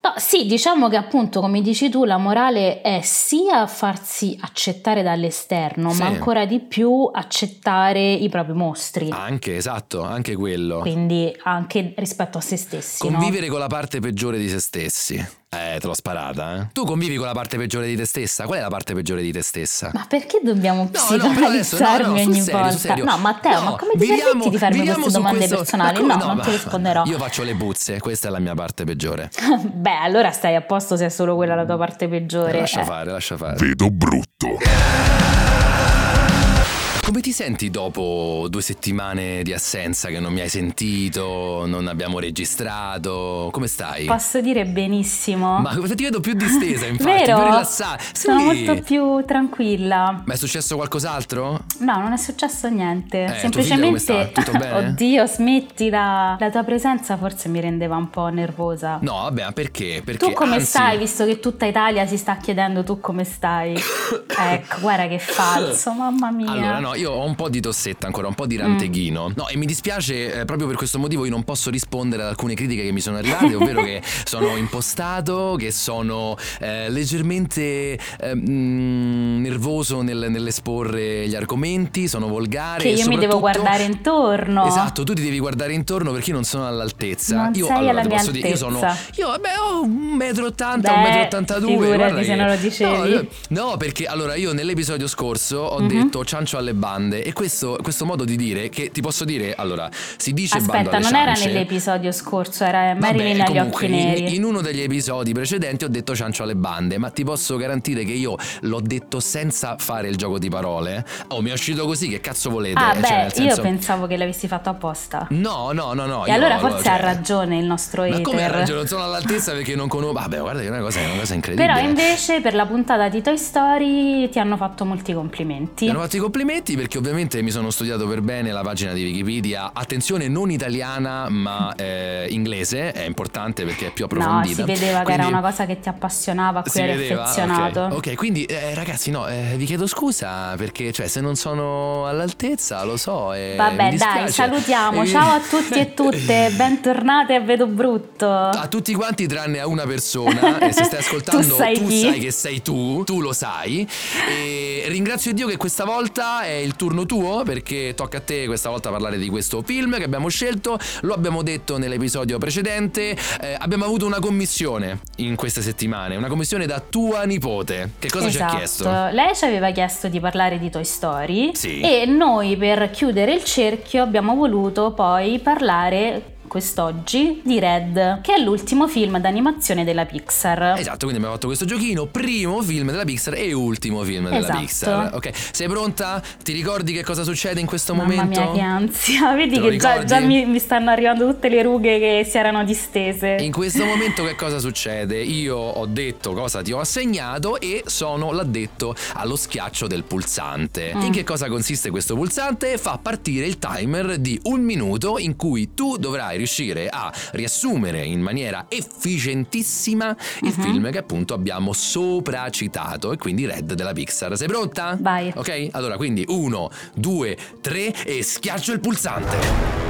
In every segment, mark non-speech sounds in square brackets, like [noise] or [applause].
No, sì, diciamo che appunto, come dici tu, la morale è sia farsi accettare dall'esterno, Sì. ma ancora di più accettare i propri mostri. Anche, esatto, anche quello. Quindi anche rispetto a se stessi. no? Convivere con la parte peggiore di se stessi. Eh, te l'ho sparata, eh. Tu convivi con la parte peggiore di te stessa? Qual è la parte peggiore di te stessa? Ma perché dobbiamo No, no, no, psicoanalizzarmi no, sul ogni serio, volta? serio. No, Matteo, No, ma come ti viviamo- permetti di farmi queste domande questo- personali? Ma No, come non ma- ti risponderò. Io faccio le puzze, questa è la mia parte peggiore. [laughs] Beh, allora stai a posto se è solo quella la tua parte peggiore. lascia Eh. fare, lascia fare. Vedo brutto. Come ti senti dopo due settimane di assenza che non mi hai sentito, non abbiamo registrato? Come stai? Posso dire benissimo. Ma ti vedo più distesa, [laughs] infatti, Vero? più rilassata. Sono Sì. molto più tranquilla. Ma è successo qualcos'altro? No, non è successo niente. Eh, Semplicemente. Tutto bene? [laughs] Oddio, smettila. La tua presenza forse mi rendeva un po' nervosa. No, vabbè, ma perché? Perché Tu come anzi- stai, visto che tutta Italia si sta chiedendo tu come stai? [coughs] ecco, guarda che falso, mamma mia. Allora, no, io ho un po' di tossetta ancora, un po' Mm. di ranteghino. No, e mi dispiace, eh, proprio per questo motivo io non posso rispondere ad alcune critiche che mi sono arrivate, [laughs] ovvero che sono impostato, che sono eh, leggermente eh, mm, nervoso nel- nell'esporre gli argomenti, sono volgare. Che io mi devo guardare intorno. Esatto, tu ti devi guardare intorno perché io non sono all'altezza. Non io sei allora, alla mia posso dire, io sono io vabbè, ho un metro ottanta, Beh, un metro e ottantadue. figurati guarda se non lo dicevi. No, No, perché allora io nell'episodio scorso ho Mhm. detto ciancio alle bande e questo, questo modo di dire che ti posso dire, allora, si dice bando Aspetta, non era ciance. nell'episodio scorso, era Marilyn agli occhi in- neri. In, uno degli episodi precedenti ho detto ciancio alle bande, ma ti posso garantire che io l'ho detto senza fare il gioco di parole. Oh, mi è uscito così, che cazzo volete? Ah, Cioè, beh, senso- io pensavo che l'avessi fatto apposta. No, no, no, no. e allora forse cioè- ha ragione il nostro Ma hater. come ha ragione? Non sono all'altezza perché non conosco. Vabbè, guarda che è una cosa, è una cosa incredibile. Però invece per la puntata di Toy Story ti hanno fatto molti complimenti. hanno fatto i complimenti perché ovviamente mi sono studiato per bene la pagina di Wikipedia. Attenzione, non italiana ma eh, inglese, è importante perché è più No, approfondita. si vedeva che Quindi- era una cosa che ti appassionava, a cui eri vedeva? affezionato. Ok, quindi eh, ragazzi, no, eh, vi chiedo scusa perché cioè, se non sono all'altezza, lo so. eh, Vabbè, dai, salutiamo. [laughs] Ciao a tutti e tutte, [laughs] bentornate a Vedo Brutto. A tutti quanti tranne a una persona e se stai [laughs] ascoltando Tu sai chi? sai che sei tu, tu lo sai e ringrazio Dio che questa volta è il turno tuo perché tocca a te questa volta parlare di questo film che abbiamo scelto, lo abbiamo detto nell'episodio precedente, eh, abbiamo avuto una commissione in queste settimane, una commissione da tua nipote, che cosa esatto. ci ha chiesto? Lei ci aveva chiesto di parlare di Toy Story Sì. e noi per chiudere il cerchio abbiamo voluto poi parlare quest'oggi di Red, che è l'ultimo film d'animazione della Pixar. Esatto, quindi abbiamo fatto questo giochino, primo film della Pixar e ultimo film della Esatto. Pixar. Ok, sei pronta? Ti ricordi che cosa succede in questo Mamma momento? mia che ansia, vedi che già, già mi, mi stanno arrivando tutte le rughe che si erano distese. In questo [laughs] momento che cosa succede? Io ho detto cosa ti ho assegnato e sono l'addetto allo schiaccio del pulsante. Mm. In che cosa consiste questo pulsante? Fa partire il timer di un minuto in cui tu dovrai riuscire a riassumere in maniera efficientissima il Mhm. film che appunto abbiamo sopra citato e quindi Red della Pixar. Sei pronta? Vai. Ok? Allora quindi uno, due, tre e schiaccio il pulsante.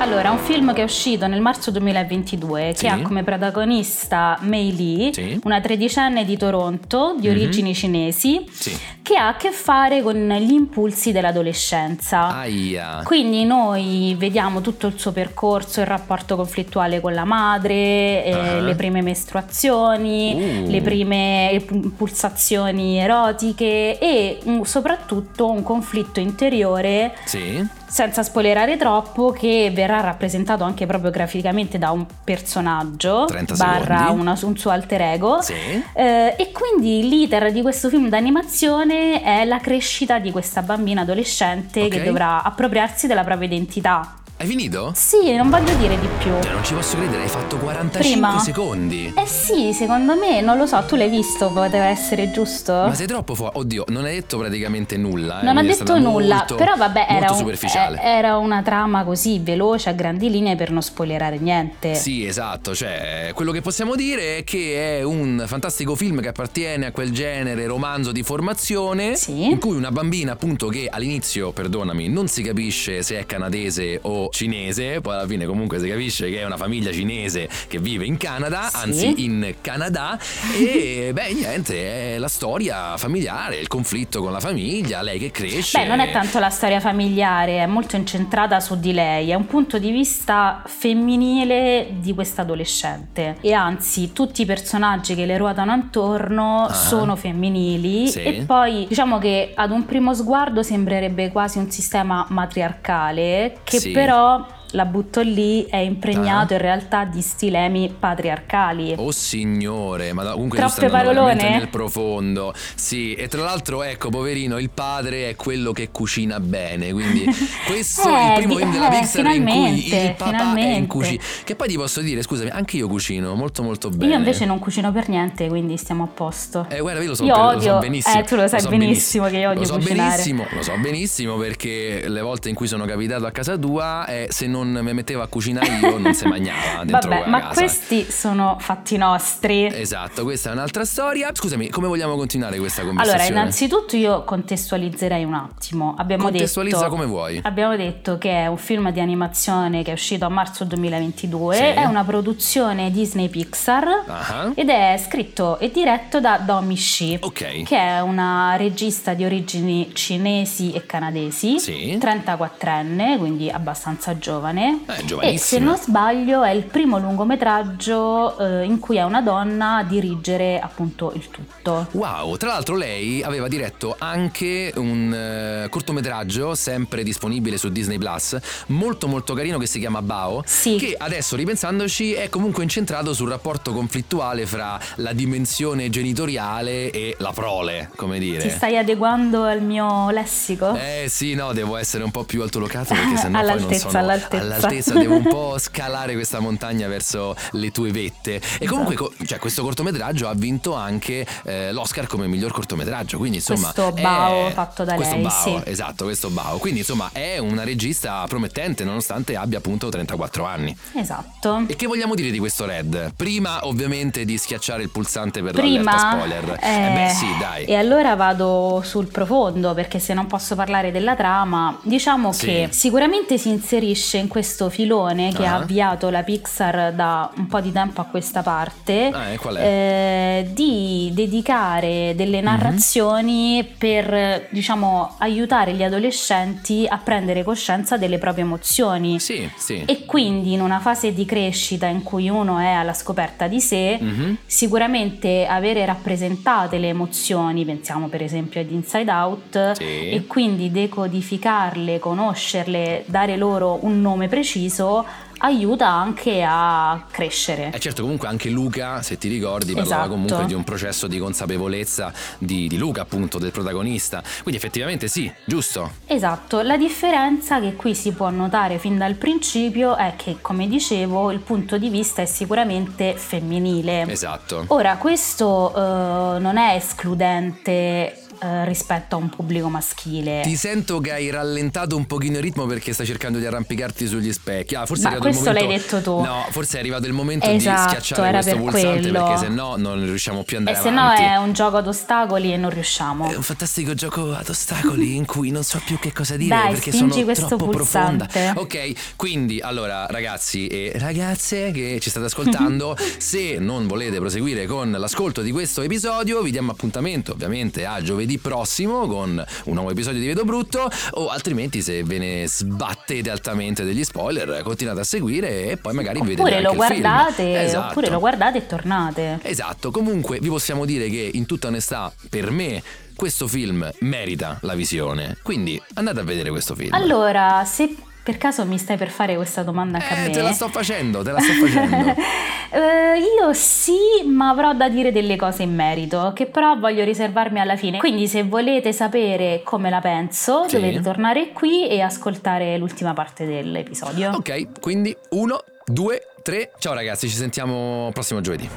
Allora, un film che è uscito nel marzo 2022 Sì. che ha come protagonista Mei Lee, Sì. una tredicenne di Toronto di Mhm. origini cinesi, Sì. Che ha a che fare con gli impulsi dell'adolescenza. Aia. Quindi noi vediamo tutto il suo percorso, il rapporto conflittuale con la madre, eh, Ah. le prime mestruazioni, Uh. le prime pulsazioni erotiche e mm, soprattutto un conflitto interiore Sì. senza spoilerare troppo, che verrà rappresentato anche proprio graficamente da un personaggio 30 barra una- un suo alter ego. Sì. Eh, e quindi l'iter di questo film d'animazione è la crescita di questa bambina adolescente Ok. che dovrà appropriarsi della propria identità. Hai finito? Sì, non voglio dire di più. Cioè, non ci posso credere, hai fatto 45 Prima? secondi. Eh sì, secondo me, non lo so, tu l'hai visto, poteva essere giusto? Ma sei troppo fuori. Oddio, non hai detto praticamente nulla. eh, Non è detto nulla, molto- però vabbè, era, un- eh, era una trama così veloce a grandi linee per non spoilerare niente. Sì, esatto, cioè quello che possiamo dire è che è un fantastico film che appartiene a quel genere romanzo di formazione Sì. in cui una bambina appunto che all'inizio, perdonami, non si capisce se è canadese o cinese, poi alla fine comunque si capisce che è una famiglia cinese che vive in Canada, Sì. anzi in Canada e beh niente, è la storia familiare, il conflitto con la famiglia, lei che cresce. Beh, non è tanto la storia familiare, è molto incentrata su di lei, è un punto di vista femminile di questa adolescente e anzi tutti i personaggi che le ruotano attorno Ah. sono femminili Sì. e poi diciamo che ad un primo sguardo sembrerebbe quasi un sistema matriarcale che Sì. però cho la butto lì è impregnato Ah. in realtà di stilemi patriarcali. Oh signore, ma comunque Troppe parolone? veramente nel profondo. Sì, e tra l'altro, ecco, poverino, il padre è quello che cucina bene. Quindi [laughs] questo è il Eh, primo film della eh, Pixar in cui finalmente, il papà è in finalmente. cucina. Che poi ti posso dire, scusami, anche io cucino molto molto bene. Io invece non cucino per niente, quindi stiamo a posto. Eh, guarda, io lo so, Io per- lo odio- so benissimo. eh, tu lo sai so benissimo che io odio Lo so cucinare. benissimo, lo so benissimo perché le volte in cui sono capitato a casa tua, eh, se non mi mettevo a cucinare io non si mangiava [laughs] dentro Vabbè, ma casa. questi sono fatti nostri. Esatto, questa è un'altra storia. Scusami, come vogliamo continuare questa conversazione? Allora, innanzitutto io contestualizzerei un attimo. Abbiamo Contestualizza detto, come vuoi. Abbiamo detto che è un film di animazione che è uscito a marzo 2022, Sì. è una produzione Disney Pixar Ah, ed è scritto e diretto da Domi Shi. Ok. Che è una regista di origini cinesi e canadesi, Sì. 34enne, quindi abbastanza giovane. Eh, E se non sbaglio è il primo lungometraggio eh, in cui è una donna a dirigere appunto il tutto. Wow, tra l'altro lei aveva diretto anche un eh, cortometraggio sempre disponibile su Disney Plus, molto molto carino che si chiama Bao, Sì. che adesso ripensandoci è comunque incentrato sul rapporto conflittuale fra la dimensione genitoriale e la prole, come dire. Ti stai adeguando al mio lessico? Eh sì, no, devo essere un po' più altolocato perché [laughs] sennò poi non All'altezza, sono all'altezza. All'altezza, devo un po' scalare questa montagna verso le tue vette. E comunque Esatto. co- cioè, questo cortometraggio ha vinto anche eh, l'Oscar come miglior cortometraggio, quindi insomma Questo è- Bao fatto da questo lei, Bao, sì. esatto, questo Bao. Quindi insomma è una regista promettente nonostante abbia appunto 34 anni. Esatto. E che vogliamo dire di questo Red? Prima ovviamente di schiacciare il pulsante per Prima, spoiler. eh, beh sì, dai. E allora vado sul profondo perché se non posso parlare della trama, diciamo Sì. che sicuramente si inserisce in questo filone che Ah. ha avviato la Pixar da un po' di tempo a questa parte. Ah, eh, qual è? di dedicare delle narrazioni per diciamo aiutare gli adolescenti a prendere coscienza delle proprie emozioni Sì, sì. e quindi in una fase di crescita in cui uno è alla scoperta di sé Mhm. sicuramente avere rappresentate le emozioni, pensiamo per esempio ad Inside Out, Sì. e quindi decodificarle, conoscerle, dare loro un nome preciso, aiuta anche a crescere. Eh certo, comunque anche Luca, se ti ricordi, parlava Esatto. comunque di un processo di consapevolezza di, di Luca, appunto, del protagonista. Quindi effettivamente sì, giusto? Esatto, la differenza che qui si può notare fin dal principio è che, come dicevo, il punto di vista è sicuramente femminile. Esatto. Ora, questo eh, non è escludente eh, rispetto a un pubblico maschile. Ti sento che hai rallentato un pochino il ritmo perché stai cercando di arrampicarti sugli specchi. Ah, forse Ma è questo momento... l'hai detto tu. No, forse è arrivato il momento Esatto, di schiacciare questo per pulsante quello. perché se no non riusciamo più ad E andare se no avanti. è un gioco ad ostacoli e non riusciamo. È un fantastico gioco ad ostacoli in cui non so più che cosa dire Dai, perché sono troppo pulsante. profonda. Ok, quindi allora ragazzi e ragazze che ci state ascoltando, [laughs] se non volete proseguire con l'ascolto di questo episodio, vi diamo appuntamento ovviamente a giovedì prossimo con un nuovo episodio di Vedo Brutto o altrimenti se ve ne sbattete altamente degli spoiler, continuate a seguire e poi magari vedete Oppure anche lo guardate, Esatto. oppure lo guardate e tornate. Esatto, comunque vi possiamo dire che in tutta onestà, per me, questo film merita la visione. Quindi andate a vedere questo film. Allora, se Per caso mi stai per fare questa domanda anche eh, a me? te la sto facendo, te la sto facendo. [laughs] eh, io sì, ma avrò da dire delle cose in merito, che però voglio riservarmi alla fine. Quindi se volete sapere come la penso, Sì. dovete tornare qui e ascoltare l'ultima parte dell'episodio. ok, quindi uno, due, tre. Ciao ragazzi, ci sentiamo prossimo giovedì.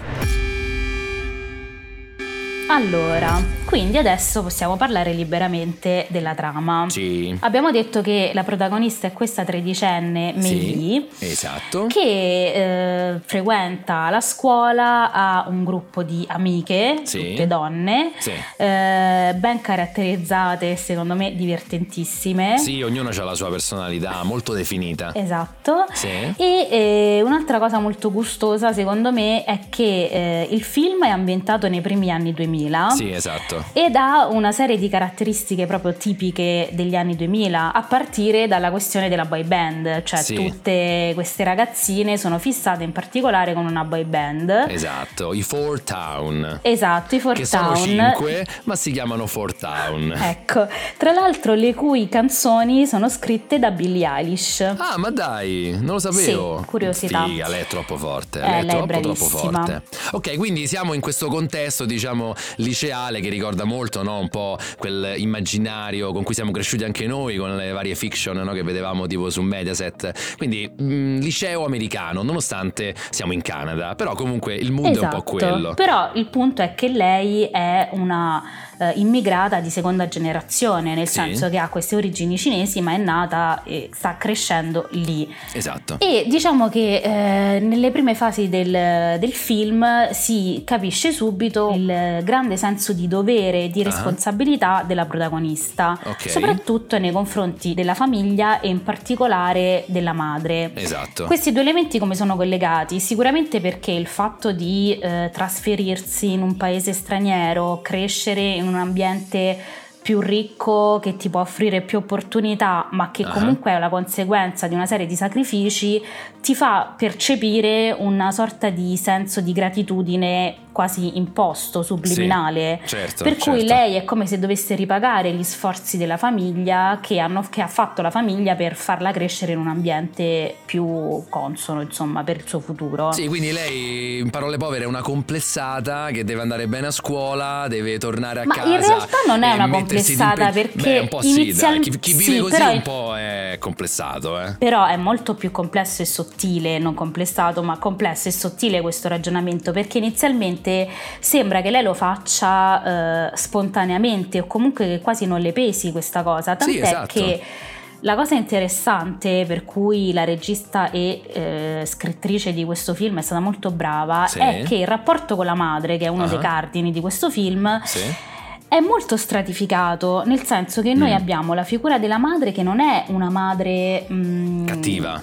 Allora, quindi adesso possiamo parlare liberamente della trama. Sì. Abbiamo detto che la protagonista è questa tredicenne Mei Sì, esatto. che eh, frequenta la scuola, ha un gruppo di amiche, Sì. tutte donne, Sì. eh, ben caratterizzate, secondo me divertentissime. Sì, ognuno ha la sua personalità molto definita. Esatto. Sì. E eh, un'altra cosa molto gustosa, secondo me, è che eh, il film è ambientato nei primi anni 2000. Sì, esatto. Ed ha una serie di caratteristiche proprio tipiche degli anni 2000, a partire dalla questione della boy band, cioè Sì. tutte queste ragazzine sono fissate in particolare con una boy band. Esatto, i Four Town. Esatto, i Four Che sono Town. cinque, ma si chiamano Four Town. Ecco, tra l'altro le cui canzoni sono scritte da Billie Eilish. Ah, ma dai, non lo sapevo. Sì, curiosità. Figa, lei è troppo forte. Eh, lei è lei è troppo, troppo bravissima. forte. Ok, quindi siamo in questo contesto, diciamo, liceale che ricorda molto, no? Un po' quel immaginario con cui siamo cresciuti anche noi, con le varie fiction, no? Che vedevamo tipo su Mediaset. Quindi, mh, liceo americano, nonostante siamo in Canada. Però comunque il mood è un po' quello. Esatto. Però il punto è che lei è una eh, immigrata di seconda generazione, nel Sì. senso che ha queste origini cinesi, ma è nata e sta crescendo lì. Esatto. E diciamo che eh, nelle prime fasi del, del film si capisce subito il grande senso di dovere e di Ah. responsabilità della protagonista, Ok. soprattutto nei confronti della famiglia e in particolare della madre. Esatto. Questi due elementi come sono collegati? Sicuramente perché il fatto di eh, trasferirsi in un paese straniero, crescere in un ambiente più ricco che ti può offrire più opportunità, ma che Ah. comunque è la conseguenza di una serie di sacrifici, ti fa percepire una sorta di senso di gratitudine quasi imposto, subliminale. Sì, certo, per cui certo. lei è come se dovesse ripagare gli sforzi della famiglia che, hanno- che ha fatto la famiglia per farla crescere in un ambiente più consono, insomma, per il suo futuro. Sì, quindi lei, in parole povere, è una complessata che deve andare bene a scuola, deve tornare a Ma casa. in realtà non è una complessata, d'impegno. perché Beh, un po' sì, dai. inizial- Chi, chi vive sì, così un po' è complessato, eh. Però è molto più complesso e sottile, non complessato, ma complesso e sottile questo ragionamento, perché inizialmente sembra che lei lo faccia eh, spontaneamente o comunque che quasi non le pesi questa cosa, tant'è Sì, esatto. che la cosa interessante per cui la regista e eh, scrittrice di questo film è stata molto brava Sì. è che il rapporto con la madre, che è uno Ah. dei cardini di questo film, Sì. è molto stratificato, nel senso che noi Mm. abbiamo la figura della madre che non è una madre mm, Cattiva.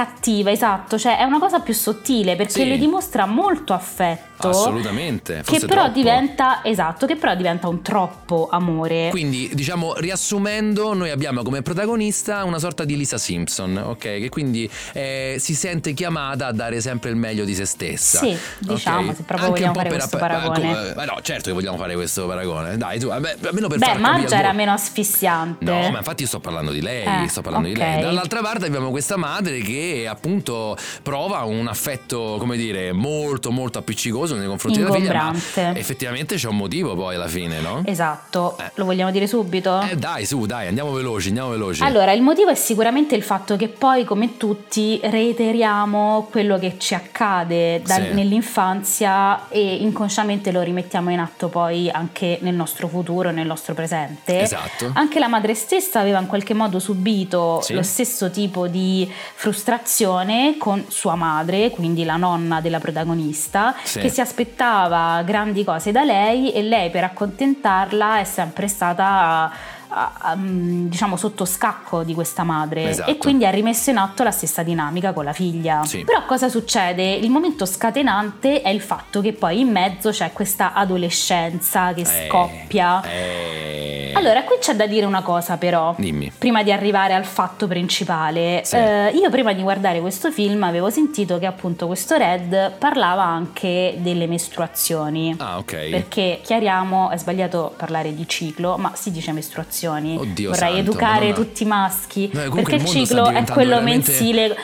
Cattiva, esatto, cioè è una cosa più sottile perché Sì. le dimostra molto affetto. Assolutamente. Che forse però troppo. diventa, esatto, che però diventa un troppo amore. Quindi, diciamo, riassumendo, noi abbiamo come protagonista una sorta di Lisa Simpson, ok? Che quindi eh, si sente chiamata a dare sempre il meglio di se stessa. Sì, diciamo, ok? se proprio Anche vogliamo fare per questo app- paragone. eh, no, certo che vogliamo fare questo paragone. Dai, tu, vabbè, almeno per Beh, Maggia era tuo- meno asfissiante. No, ma infatti io sto parlando di lei, Eh, sto parlando ok. di lei. Dall'altra parte abbiamo questa madre che appunto prova un affetto, come dire, molto molto appiccicoso nei confronti della figlia, effettivamente c'è un motivo poi alla fine, no? Esatto, Eh. lo vogliamo dire subito? Eh dai, su, dai, andiamo veloci, andiamo veloci. Allora, il motivo è sicuramente il fatto che poi, come tutti, reiteriamo quello che ci accade da- Sì. nell'infanzia e inconsciamente lo rimettiamo in atto poi anche nel nostro futuro, nel nostro presente. Esatto. Anche la madre stessa aveva in qualche modo subito Sì. lo stesso tipo di frustrazione con sua madre, quindi la nonna della protagonista, Sì. che si aspettava grandi cose da lei e lei per accontentarla è sempre stata diciamo sotto scacco di questa madre Esatto. e quindi ha rimesso in atto la stessa dinamica con la figlia. Sì. Però cosa succede? Il momento scatenante è il fatto che poi in mezzo c'è questa adolescenza che Eh, scoppia. eh, Eh, Allora, qui c'è da dire una cosa però. Dimmi. Prima di arrivare al fatto principale, Sì. Eh, io prima di guardare questo film avevo sentito che appunto questo Red parlava anche delle mestruazioni. Ah, ok. Perché chiariamo, è sbagliato parlare di ciclo, ma si dice mestruazioni. Oddio Vorrei santo, educare Madonna. tutti i maschi. No, perché il ciclo è quello mensile. No,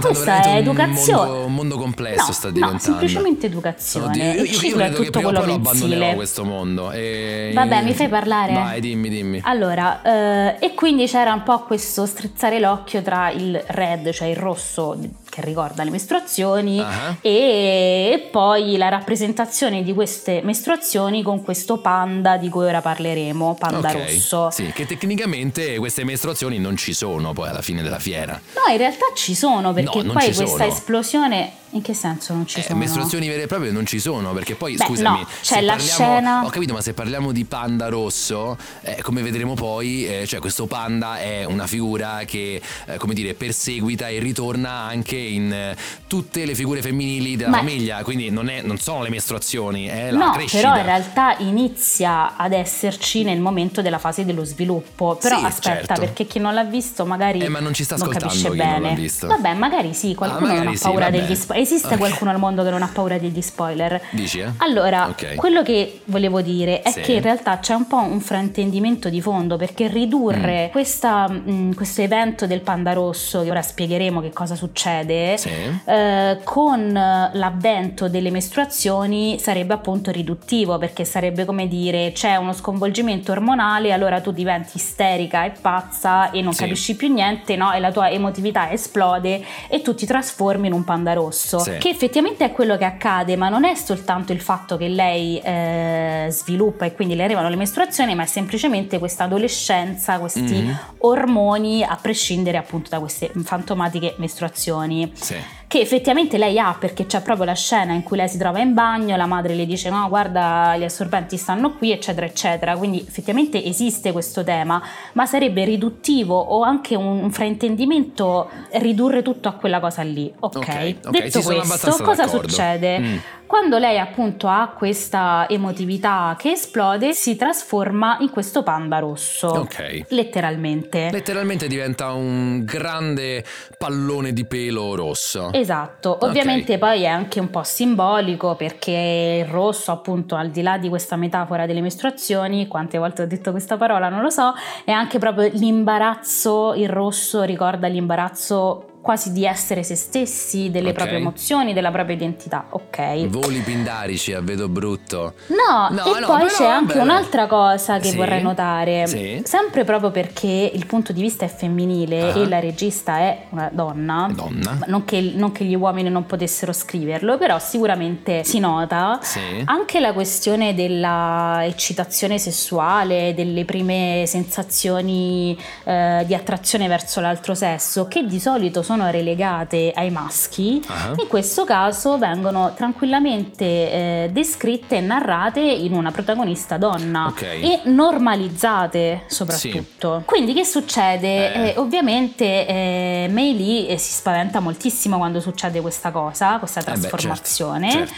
questa è veramente un educazione. mondo- un mondo complesso No, sta No, diventando. semplicemente educazione. Oddio, io, il io- io ciclo è tutto quello mensile. questo mondo. E... Vabbè, mi fai parlare? Vai, dimmi, dimmi. Allora, eh, e quindi c'era un po' questo strizzare l'occhio tra il red, cioè il rosso che ricorda le mestruazioni, Ah. e, poi la rappresentazione di queste mestruazioni con questo panda di cui ora parleremo, panda Ok, rosso. Sì, che tecnicamente queste mestruazioni non ci sono poi alla fine della fiera. No, in realtà ci sono, perché No, poi questa sono. esplosione... In che senso non ci Eh, sono? mestruazioni vere e proprie non ci sono, perché poi Beh, scusami, no, c'è la parliamo- scena- Ho capito, ma se parliamo di panda rosso, eh, come vedremo poi, eh, cioè questo panda è una figura che, eh, come dire, perseguita e ritorna anche in eh, tutte le figure femminili della Ma- famiglia, quindi non, è- non sono le mestruazioni, è la No, crescita. però in realtà inizia ad esserci nel momento della fase dello sviluppo. Però Sì, aspetta, certo. perché chi non l'ha visto magari Eh, ma non capisce non l'ha bene. visto. Vabbè, magari sì, qualcuno Ah, non magari ha sì, paura vabbè. degli spoiler. Esiste Ok. qualcuno al mondo che non ha paura degli spoiler? Dici, eh? Allora, Ok. quello che volevo dire è Sì. che in realtà c'è un po' un fraintendimento di fondo perché Mm. ridurre questa, mh, questo evento del panda rosso, che ora spiegheremo che cosa succede, Sì. eh, con l'avvento delle mestruazioni sarebbe appunto riduttivo perché sarebbe come dire c'è uno sconvolgimento ormonale allora tu diventi isterica e pazza e non Sì. capisci più niente no? e la tua emotività esplode e tu ti trasformi in un panda rosso Sì. che effettivamente è quello che accade ma non è soltanto il fatto che lei eh, sviluppa e quindi le arrivano le mestruazioni ma è semplicemente questa adolescenza questi Mhm. ormoni a prescindere appunto da queste fantomatiche mestruazioni Sì. Che effettivamente lei ha perché c'è proprio la scena in cui lei si trova in bagno, la madre le dice no guarda gli assorbenti stanno qui eccetera eccetera, quindi effettivamente esiste questo tema, ma sarebbe riduttivo o anche un, fraintendimento ridurre tutto a quella cosa lì, ok? Ok, ok, Detto questo, cosa d'accordo. succede? Mm. Quando lei appunto ha questa emotività che esplode, si trasforma in questo panda rosso. Ok. Letteralmente. Letteralmente diventa un grande pallone di pelo rosso. Esatto, ovviamente poi è anche un po' simbolico perché il rosso, appunto, al di là di questa metafora delle mestruazioni, quante volte ho detto questa parola non lo so, è anche proprio l'imbarazzo, il rosso ricorda l'imbarazzo quasi di essere se stessi, delle Ok. proprie emozioni, della propria identità, ok? Voli pindarici, a vedo brutto. No, No, e no, poi però, c'è anche un'altra cosa che Sì, vorrei notare, sì. sempre proprio perché il punto di vista è femminile Ah. e la regista è una donna, Donna. non che, non che gli uomini non potessero scriverlo, però sicuramente si nota Sì. anche la questione della eccitazione sessuale, delle prime sensazioni eh, di attrazione verso l'altro sesso, che di solito sono relegate ai maschi, Ah. in questo caso vengono tranquillamente eh, descritte e narrate in una protagonista donna Ok. e normalizzate soprattutto. Quindi che succede? Eh. Eh, ovviamente eh, Mei Lee eh, si spaventa moltissimo quando succede questa cosa, questa Eh beh, certo, trasformazione. certo.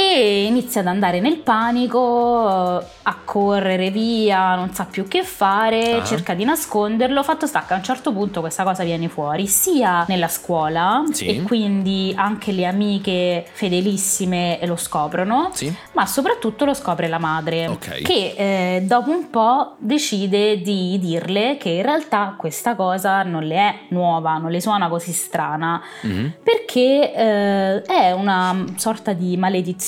E inizia ad andare nel panico, a correre via, non sa più che fare, Ah. cerca di nasconderlo. Fatto sta che a un certo punto questa cosa viene fuori sia nella scuola Sì. e quindi anche le amiche fedelissime lo scoprono, Sì. ma soprattutto lo scopre la madre Ok. che eh, dopo un po' decide di dirle che in realtà questa cosa non le è nuova, non le suona così strana Mhm. perché eh, è una sorta di maledizione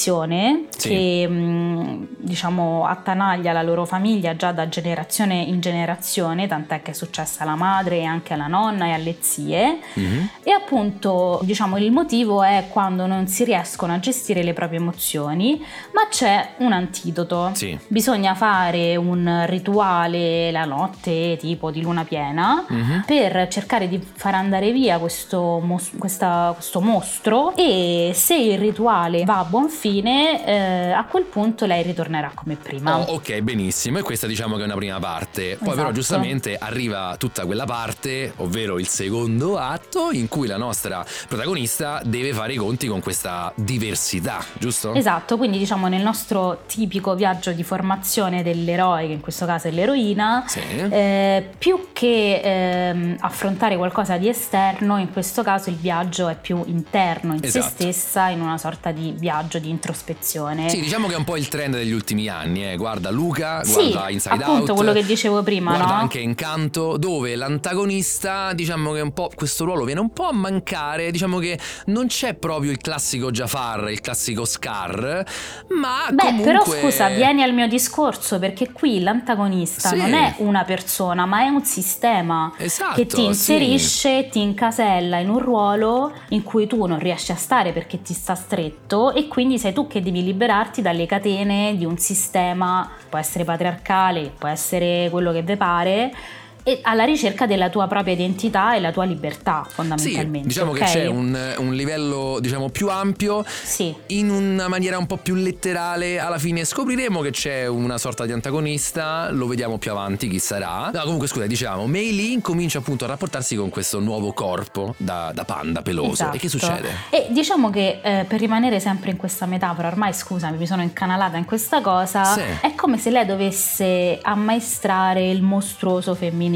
Sì. che mh, diciamo attanaglia la loro famiglia già da generazione in generazione, tant'è che è successa alla madre e anche alla nonna e alle zie. Mhm. E appunto, diciamo, il motivo è quando non si riescono a gestire le proprie emozioni, ma c'è un antidoto. Sì. Bisogna fare un rituale la notte, tipo di luna piena, Mhm. per cercare di far andare via questo, mos- questa- questo mostro e se il rituale va a buon fine eh, a quel punto lei ritornerà come prima. Oh, ok, benissimo. E questa diciamo che è una prima parte. Poi Esatto. però giustamente arriva tutta quella parte, ovvero il secondo atto, in cui la nostra protagonista deve fare i conti con questa diversità, giusto? Esatto, quindi diciamo nel nostro tipico viaggio di formazione dell'eroe, che in questo caso è l'eroina, Sì. eh, più che ehm, affrontare qualcosa di esterno, in questo caso il viaggio è più interno in Esatto. se stessa, in una sorta di viaggio di introspezione. Sì, diciamo che è un po' il trend degli ultimi anni, eh. guarda Luca, Sì, guarda Inside appunto Out. quello che dicevo prima, Guarda no? anche Incanto, dove l'antagonista, diciamo che un po' questo ruolo viene un po' a mancare, diciamo che non c'è proprio il classico Jafar, il classico Scar, ma Beh, comunque... però scusa, vieni al mio discorso perché qui l'antagonista Sì. non è una persona, ma è un sistema Esatto, che ti sì. inserisce, ti incasella in un ruolo in cui tu non riesci a stare perché ti sta stretto e quindi sei tu che devi liberarti dalle catene di un sistema, può essere patriarcale, può essere quello che vi pare. E alla ricerca della tua propria identità e la tua libertà, Sì, fondamentalmente. diciamo ok? che c'è un, un livello diciamo più ampio Sì. in una maniera un po' più letterale alla fine scopriremo che c'è una sorta di antagonista lo vediamo più avanti chi sarà no comunque scusa dicevamo Mei Lee comincia appunto a rapportarsi con questo nuovo corpo da, da panda peloso Esatto. e che succede? E diciamo che eh, per rimanere sempre in questa metafora, ormai scusami, mi sono incanalata in questa cosa, Sì. è come se lei dovesse ammaestrare il mostruoso femminile.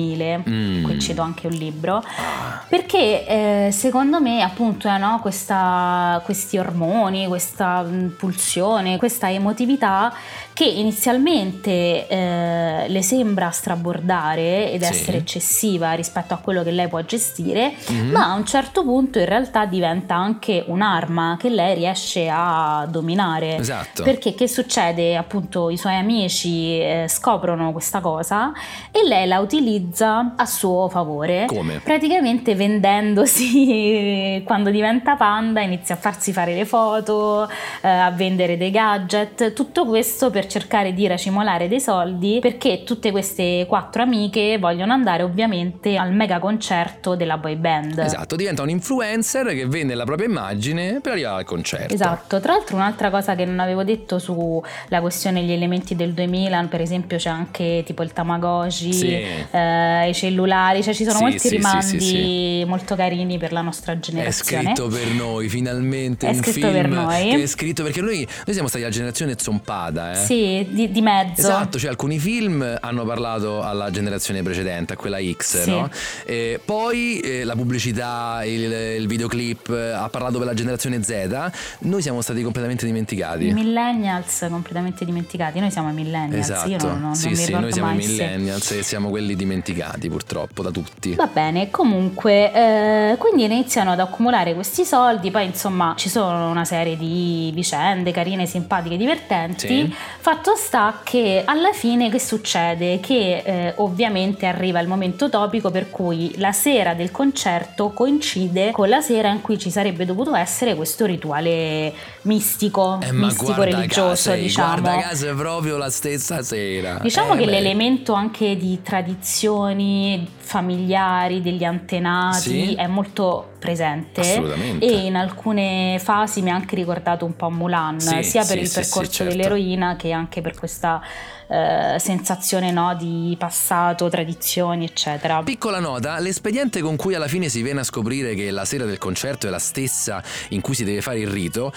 Mm. Qui cito anche un libro. Ah, Perché eh, secondo me appunto è no, questa- questi ormoni, questa mh, pulsione, questa emotività che inizialmente eh, le sembra strabordare ed Sì. essere eccessiva rispetto a quello che lei può gestire, Mhm. ma a un certo punto in realtà diventa anche un'arma che lei riesce a dominare. esatto Perché che succede? Appunto i suoi amici eh, scoprono questa cosa e lei la utilizza a suo favore. come? Praticamente vendendosi [laughs] quando diventa panda inizia a farsi fare le foto, eh, a vendere dei gadget, tutto questo per cercare di racimolare dei soldi perché tutte queste quattro amiche vogliono andare ovviamente al mega concerto della boy band. Esatto, diventa un influencer che vende la propria immagine per arrivare al concerto. Esatto, tra l'altro un'altra cosa che non avevo detto sulla questione degli elementi del 2000, per esempio c'è anche tipo il Tamagotchi, Sì. eh, i cellulari, cioè ci sono Sì, molti sì, rimandi molto carini per la nostra È generazione. scritto per noi, finalmente È scritto per noi. che è scritto perché noi, noi siamo stati la generazione zompata, eh. Sì, di, di mezzo. Esatto, cioè alcuni film hanno parlato alla generazione precedente, a quella X, Sì. no? E poi eh, la pubblicità, il, il videoclip eh, ha parlato per la generazione Z, noi siamo stati completamente dimenticati. I millennials completamente dimenticati, noi siamo i millennials, Esatto, io non, non sì, mi sì, noi siamo i mai se- millennials e siamo quelli dimenticati purtroppo da tutti. Va bene, comunque, eh, quindi iniziano ad accumulare questi soldi, poi insomma ci sono una serie di vicende carine, simpatiche, divertenti. Sì. Fatto sta che alla fine che succede? Che eh, ovviamente arriva il momento topico per cui la sera del concerto coincide con la sera in cui ci sarebbe dovuto essere questo rituale mistico, Eh, mistico guarda religioso, caso, diciamo. Guarda caso è proprio la stessa sera. Diciamo Eh, che beh. l'elemento anche di tradizioni familiari degli antenati Sì. è molto presente e in alcune fasi mi ha anche ricordato un po' Mulan, Sì, sia sì, per il sì, percorso sì, certo. dell'eroina che anche per questa eh, sensazione no, di passato, tradizioni, eccetera. Piccola nota, l'espediente con cui alla fine si viene a scoprire che la sera del concerto è la stessa in cui si deve fare il rito,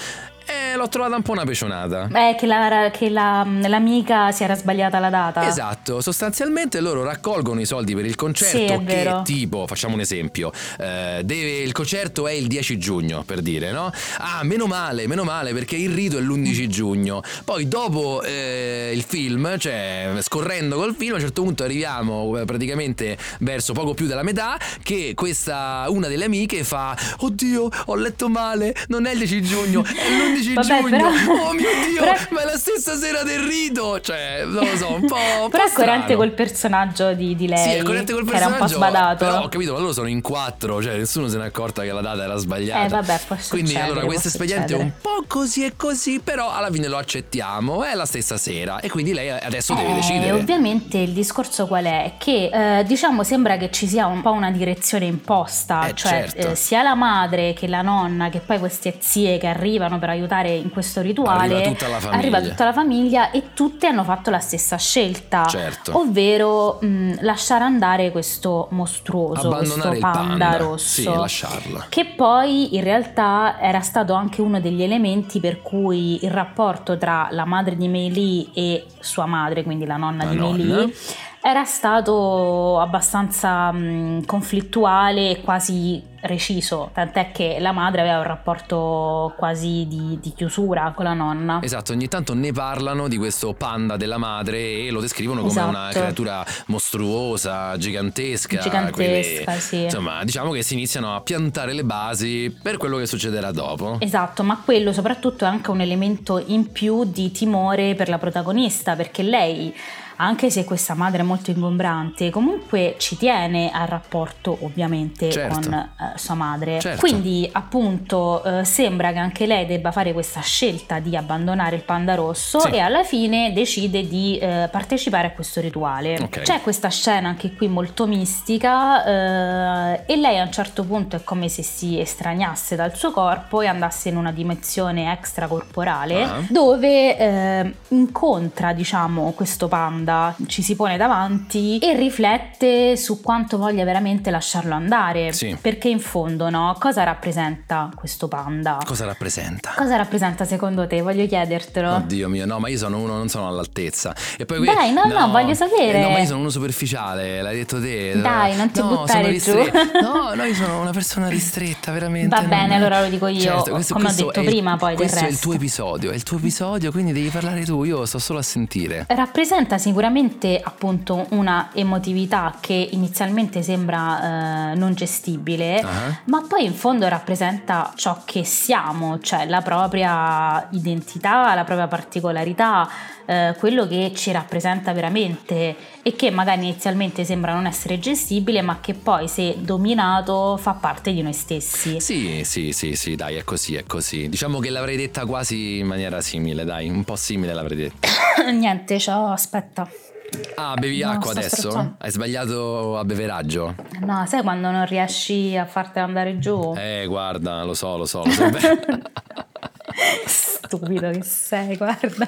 l'ho trovata un po' una pecionata. Eh, che, la- che la- l'amica si era sbagliata la data. Esatto, sostanzialmente loro raccolgono i soldi per il concerto Sì, che tipo, facciamo un esempio, eh, deve- il concerto è il 10 giugno per dire, no? Ah, meno male, meno male perché il rito è l'11 giugno. Poi dopo eh, il film, cioè scorrendo col film, a un certo punto arriviamo eh, praticamente verso poco più della metà che questa, una delle amiche fa, oddio, ho letto male, non è il 10 giugno, è l'11 [laughs] Vabbè, giugno. però- [laughs] oh mio Dio, però- ma è la stessa sera del rito. Cioè, non lo so, un po'. un Però po' è coerente col personaggio di, di lei, Sì, è coerente col che era un po' personaggio. sbadato. Però ho capito, ma loro sono in quattro, cioè nessuno se n'è accorta che la data era sbagliata. Eh, vabbè, può Quindi allora questo espediente è un po' così e così, però alla fine lo accettiamo, è la stessa sera e quindi lei adesso deve Eh, decidere. Ovviamente il discorso qual è? È Che eh, diciamo sembra che ci sia un po' una direzione imposta, Eh, cioè certo. eh, sia la madre che la nonna, che poi queste zie che arrivano per aiutare in questo rituale, Arriva tutta la famiglia. arriva tutta la famiglia e tutte hanno fatto la stessa scelta, Certo. ovvero mh, lasciare andare questo mostruoso, questo Abbandonare panda, panda. rosso. Sì. Che poi in realtà era stato anche uno degli elementi per cui il rapporto tra la madre di Mei Lee e sua madre, quindi la nonna La di nonna. Lee, era stato abbastanza mh, conflittuale e quasi reciso, tant'è che la madre aveva un rapporto quasi di, di chiusura con la nonna. Esatto, ogni tanto ne parlano di questo panda della madre e lo descrivono come una Esatto. creatura mostruosa, gigantesca. Gigantesca, quindi, sì. Insomma, diciamo che si iniziano a piantare le basi per quello che succederà dopo. Esatto, ma quello soprattutto è anche un elemento in più di timore per la protagonista, perché lei, anche se questa madre è molto ingombrante, comunque ci tiene al rapporto ovviamente Certo. con eh, sua madre. Certo. Quindi appunto eh, sembra che anche lei debba fare questa scelta di abbandonare il panda rosso Sì. e alla fine decide di eh, partecipare a questo rituale. Ok. C'è questa scena anche qui molto mistica eh, e lei a un certo punto è come se si estraniasse dal suo corpo e andasse in una dimensione extracorporale Ah. dove eh, incontra diciamo questo panda, ci si pone davanti e riflette su quanto voglia veramente lasciarlo andare Sì. perché in fondo no, cosa rappresenta questo panda? Cosa rappresenta? Cosa rappresenta secondo te? Voglio chiedertelo. Oddio mio, no, ma io sono uno, non sono all'altezza. E poi Dai, no, no, voglio sapere. Eh, No, ma io sono uno superficiale, l'hai detto te. Dai, non ti no, buttare sono giù. ristre- [laughs] No, no, io sono una persona ristretta, veramente. Va non- bene, allora lo dico io, come ho detto è il- prima, poi del Questo è il resto. tuo episodio, è il tuo episodio, quindi devi parlare tu, io sto solo a sentire. Rappresenta sicuramente appunto una emotività che inizialmente sembra eh, non gestibile, Ah. ma poi in fondo rappresenta ciò che siamo, cioè la propria identità, la propria particolarità, eh, quello che ci rappresenta veramente e che magari inizialmente sembra non essere gestibile, ma che poi se dominato fa parte di noi stessi. Sì, sì, sì, sì, dai, è così, è così. Diciamo che l'avrei detta quasi in maniera simile, dai, un po' simile l'avrei detta. [coughs] Niente, ciao, aspetta. Ah, bevi No, acqua adesso? scherzando. Hai sbagliato a beveraggio? No, sai quando non riesci a fartela andare giù? Eh, guarda, lo so, lo so, lo so. [laughs] Stupido che sei, guarda.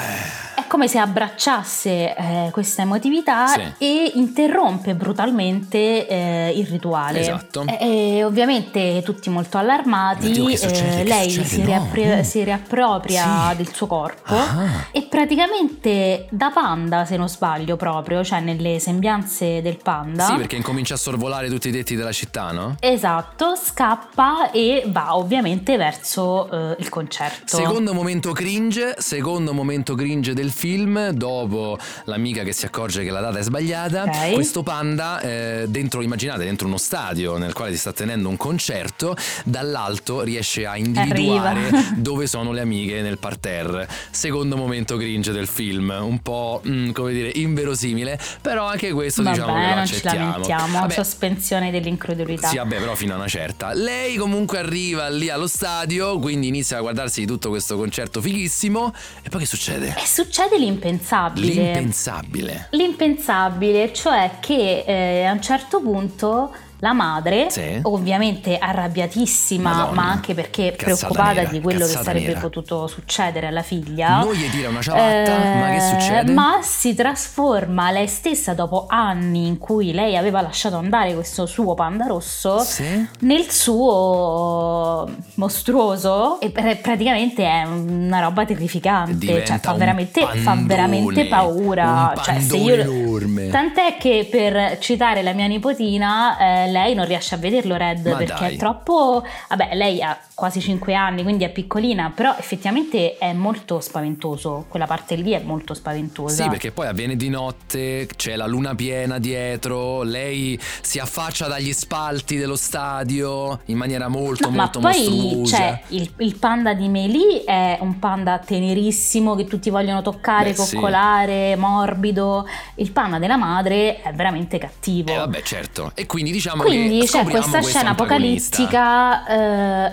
eh. È come se abbracciasse eh, questa emotività Sì. e interrompe brutalmente eh, il rituale. Esatto. E, e ovviamente tutti molto allarmati, succede? eh, lei si, No, riappri- si riappropria Sì. del suo corpo Ah. e praticamente da panda, se non sbaglio proprio, cioè nelle sembianze del panda. Sì, perché incomincia a sorvolare tutti i tetti della città, no? Esatto, scappa e va ovviamente verso eh, il concerto. Secondo momento cringe, secondo momento cringe del film, dopo l'amica che si accorge che la data è sbagliata, Ok. questo panda eh, dentro, immaginate, dentro uno stadio nel quale si sta tenendo un concerto, dall'alto riesce a individuare Arriva. [laughs] dove sono le amiche nel parterre. Secondo momento cringe del film, un po' mm, come dire inverosimile, però anche questo Vabbè, diciamo che lo non ci accettiamo. lamentiamo, Vabbè, sospensione dell'incredulità. sì, vabbè, però fino a una certa. Lei comunque arriva lì allo stadio, quindi inizia a guardarsi tutto questo concerto fighissimo. E poi che succede? E succede l'impensabile. L'impensabile. L'impensabile, cioè che eh, a un certo punto la madre, Sì. ovviamente arrabbiatissima, Madonna. ma anche perché Cazzata preoccupata nera, di quello che sarebbe nera. potuto succedere alla figlia, Non gli tira una ciabatta, ma che succede? Ma si trasforma lei stessa dopo anni in cui lei aveva lasciato andare questo suo panda rosso Sì? nel suo mostruoso e pr- praticamente è una roba terrificante, Diventa cioè fa veramente, fa pandone, veramente paura. Cioè, io-. Tant'è che per citare la mia nipotina, eh, lei non riesce a vederlo Red Ma perché dai. è troppo... Vabbè, lei ha quasi 5 anni, quindi è piccolina, però effettivamente è molto spaventoso. Quella parte lì è molto spaventosa. Sì, perché poi avviene di notte, c'è la luna piena dietro, lei si affaccia dagli spalti dello stadio in maniera molto, No, molto ma poi mostruosa. cioè, il, il panda di Meli è un panda tenerissimo che tutti vogliono toccare, Beh, sì. coccolare, morbido. Il panda della madre è veramente cattivo. Eh vabbè, certo. E quindi diciamo Quindi che c'è questa scena apocalittica,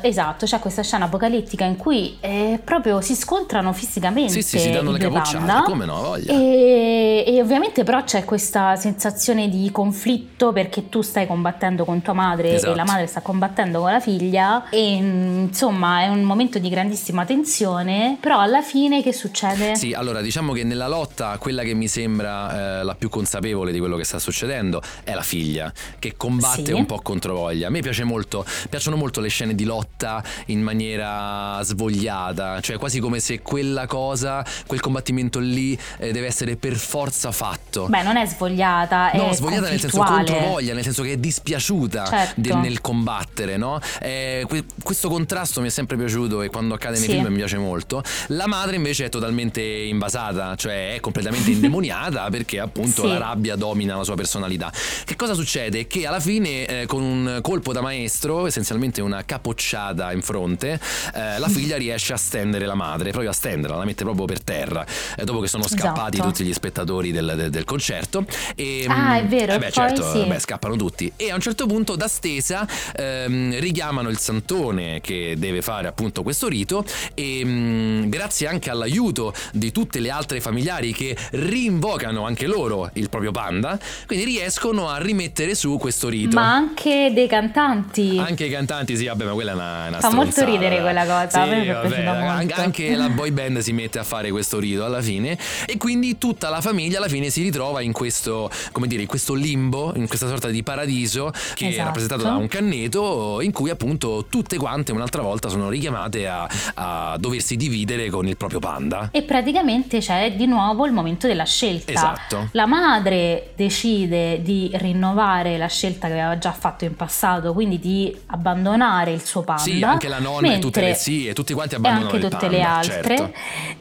eh, esatto, c'è questa scena apocalittica in cui eh, proprio si scontrano fisicamente Sì, sì, si danno le capocciate, come no, voglia. E, e ovviamente però c'è questa sensazione di conflitto perché tu stai combattendo con tua madre Esatto. e la madre sta combattendo con la figlia e mm, insomma è un momento di grandissima tensione, però alla fine che succede? Sì, allora diciamo che nella lotta quella che mi sembra eh, la più consapevole di quello che sta succedendo è la figlia, che combatte Sì. un po' contro voglia. A me piace molto, piacciono molto le scene di lotta in maniera svogliata, cioè quasi come se quella cosa, quel combattimento lì eh, deve essere per forza fatto. Beh, non è svogliata, No, è svogliata nel senso conflittuale. contro voglia, nel senso che è dispiaciuta Certo. del- nel combattere, no? Eh, que- questo contrasto mi è sempre piaciuto e quando accade nei Sì. film mi piace molto. La madre invece è totalmente invasata, cioè è completamente indemoniata [laughs] perché appunto Sì. la rabbia domina la sua personalità. Che cosa succede? Che alla fine eh, con un colpo da maestro, essenzialmente una capocciata in fronte, eh, la figlia riesce a stendere la madre, proprio a stenderla, la mette proprio per terra, eh, dopo che sono scappati Esatto. tutti gli spettatori del, del- del concerto. E, Ah, è vero, eh beh, certo, sì. beh, scappano tutti. E a un certo punto, da stesa, ehm, richiamano il santone che deve fare appunto questo rito. E mm, grazie anche all'aiuto di tutte le altre familiari che rinvocano anche loro il proprio panda, quindi riescono a rimettere su questo rito. Ma anche dei cantanti. Anche i cantanti, sì, vabbè, ma quella è una, una Fa molto ridere quella cosa, è vabbè, piaciuta molto. an- Anche la boy band si mette a fare questo rito alla fine e quindi tutta la famiglia alla fine si ritrova in questo, come dire, in questo limbo, in questa sorta di paradiso che è Esatto. rappresentato da un canneto in cui appunto tutte quante un'altra volta sono richiamate a, a doversi dividere con il proprio panda. E praticamente c'è di nuovo il momento della scelta. Esatto. La madre decide di rinnovare la scelta che aveva già fatto in passato, quindi di abbandonare il suo panda. Sì, anche la nonna e tutte le zie, tutti quanti e abbandonano anche il tutte panda, le altre. certo.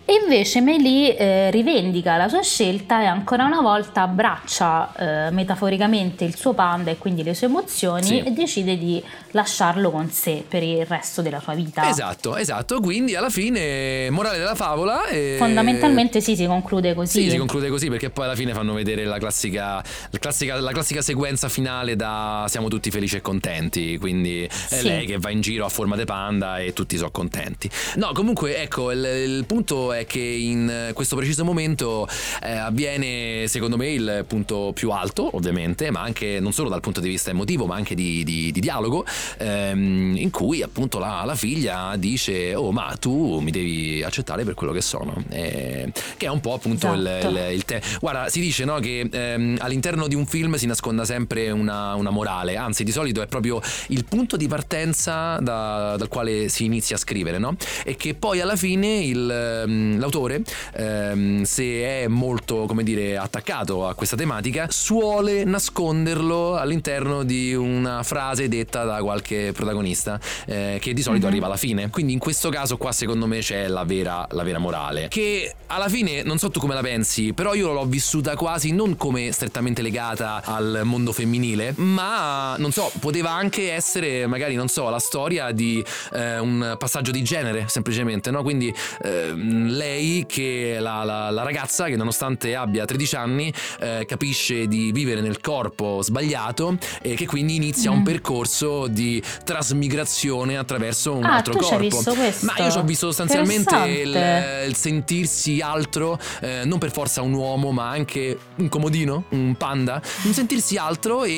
E invece Meli eh, rivendica la sua scelta e ancora una volta abbraccia eh, metaforicamente il suo panda e quindi le sue emozioni Sì. e decide di lasciarlo con sé per il resto della sua vita. Esatto, esatto. Quindi alla fine, morale della favola. eh, Fondamentalmente sì, si conclude così. Sì, si conclude così perché poi alla fine fanno vedere la classica, la classica, la classica sequenza finale da siamo tutti felici e contenti, quindi è Sì. lei che va in giro a forma di panda e tutti sono contenti. No, comunque ecco, il, il punto è che in questo preciso momento eh, avviene secondo me il punto più alto, ovviamente, ma anche non solo dal punto di vista emotivo, ma anche di, di- di dialogo, ehm, in cui appunto la, la figlia dice, oh ma tu mi devi accettare per quello che sono, Eh, che è un po' appunto il- Esatto. il, il te- Guarda, si dice no, che ehm, all'interno di un film si nasconda sempre una, una morale, anzi di solito è proprio il punto di partenza da- dal quale si inizia a scrivere, no? E che poi alla fine il, ehm, l'autore, ehm, se è molto, come dire, attaccato a questa tematica, suole nasconderlo all'interno di una frase detta da qualche protagonista, eh, che di solito Mhm. arriva alla fine. Quindi in questo caso qua secondo me c'è la vera, la vera morale. Che alla fine, non so tu come la pensi, però io l'ho vissuta quasi non come strettamente legata al mondo femminile, ma non so, poteva anche essere magari, non so, la storia di eh, un passaggio di genere, semplicemente, no? Quindi ehm, lei che la, la- la ragazza che nonostante abbia 13 anni eh, capisce di vivere nel corpo sbagliato e che quindi inizia un Mm. percorso di trasmigrazione attraverso un Ah, altro corpo. Ma io ci ho visto sostanzialmente il, il sentirsi altro, eh, non per forza un uomo, ma anche un comodino, un panda, un sentirsi altro e,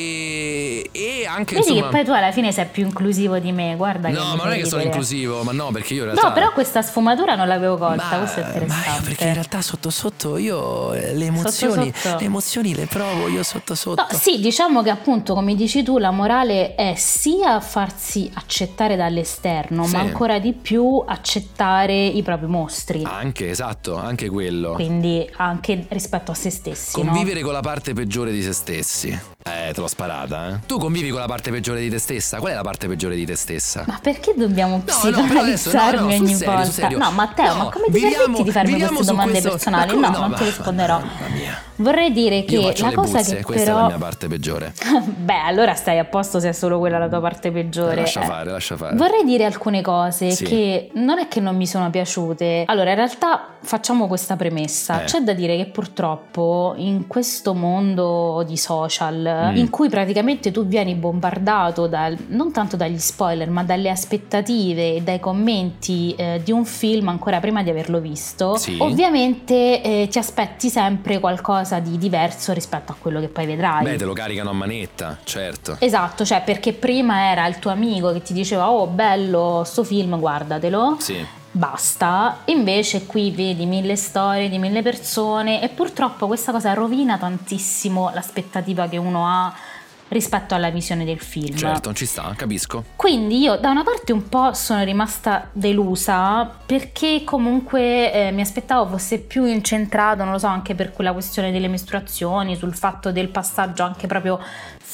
e anche Vedi insomma. che poi tu alla fine sei più inclusivo di me, guarda No, ma non è che sono inclusivo, ma no, perché io in realtà. No, però questa sfumatura non l'avevo colta, Ma- questo è interessante. Ma perché in realtà sotto sotto io eh, le emozioni, sotto. le emozioni le provo io sotto sotto. No, sì, diciamo che appunto, come dici tu, la morale è sia farsi accettare dall'esterno, Sì. ma ancora di più accettare i propri mostri. Anche, esatto, anche quello. Quindi anche rispetto a se stessi. no? Convivere con la parte peggiore di se stessi. Eh, te l'ho sparata, eh. Tu convivi con la parte peggiore di te stessa? Qual è la parte peggiore di te stessa? Ma perché dobbiamo No, no, psicoanalizzarmi no, no, sul ogni serio, volta? No, Matteo, No, ma come ti viviamo- permetti di farmi queste domande questo- personali? No, come non no? te Ma- risponderò. Mamma mia. Vorrei dire che la cosa buzze, che questa è però la mia parte peggiore. [laughs] Beh, allora stai a posto se è solo quella la tua parte peggiore. Lascia fare, lascia fare. Vorrei dire alcune cose Sì. che non è che non mi sono piaciute. Allora, in realtà facciamo questa premessa. Eh. C'è da dire che purtroppo in questo mondo di social, Mm. in cui praticamente tu vieni bombardato dal- non tanto dagli spoiler, ma dalle aspettative e dai commenti eh, di un film ancora prima di averlo visto, Sì. ovviamente eh, ti aspetti sempre qualcosa di diverso rispetto a quello che poi vedrai. Beh, te lo caricano a manetta, certo. Esatto, cioè perché prima era il tuo amico che ti diceva oh bello sto film guardatelo, Sì. basta, invece qui vedi mille storie di mille persone e purtroppo questa cosa rovina tantissimo l'aspettativa che uno ha rispetto alla visione del film. Certo, ci sta, capisco. Quindi io da una parte un po' sono rimasta delusa perché comunque eh, mi aspettavo fosse più incentrato, non lo so, anche per quella questione delle mestruazioni, sul fatto del passaggio anche proprio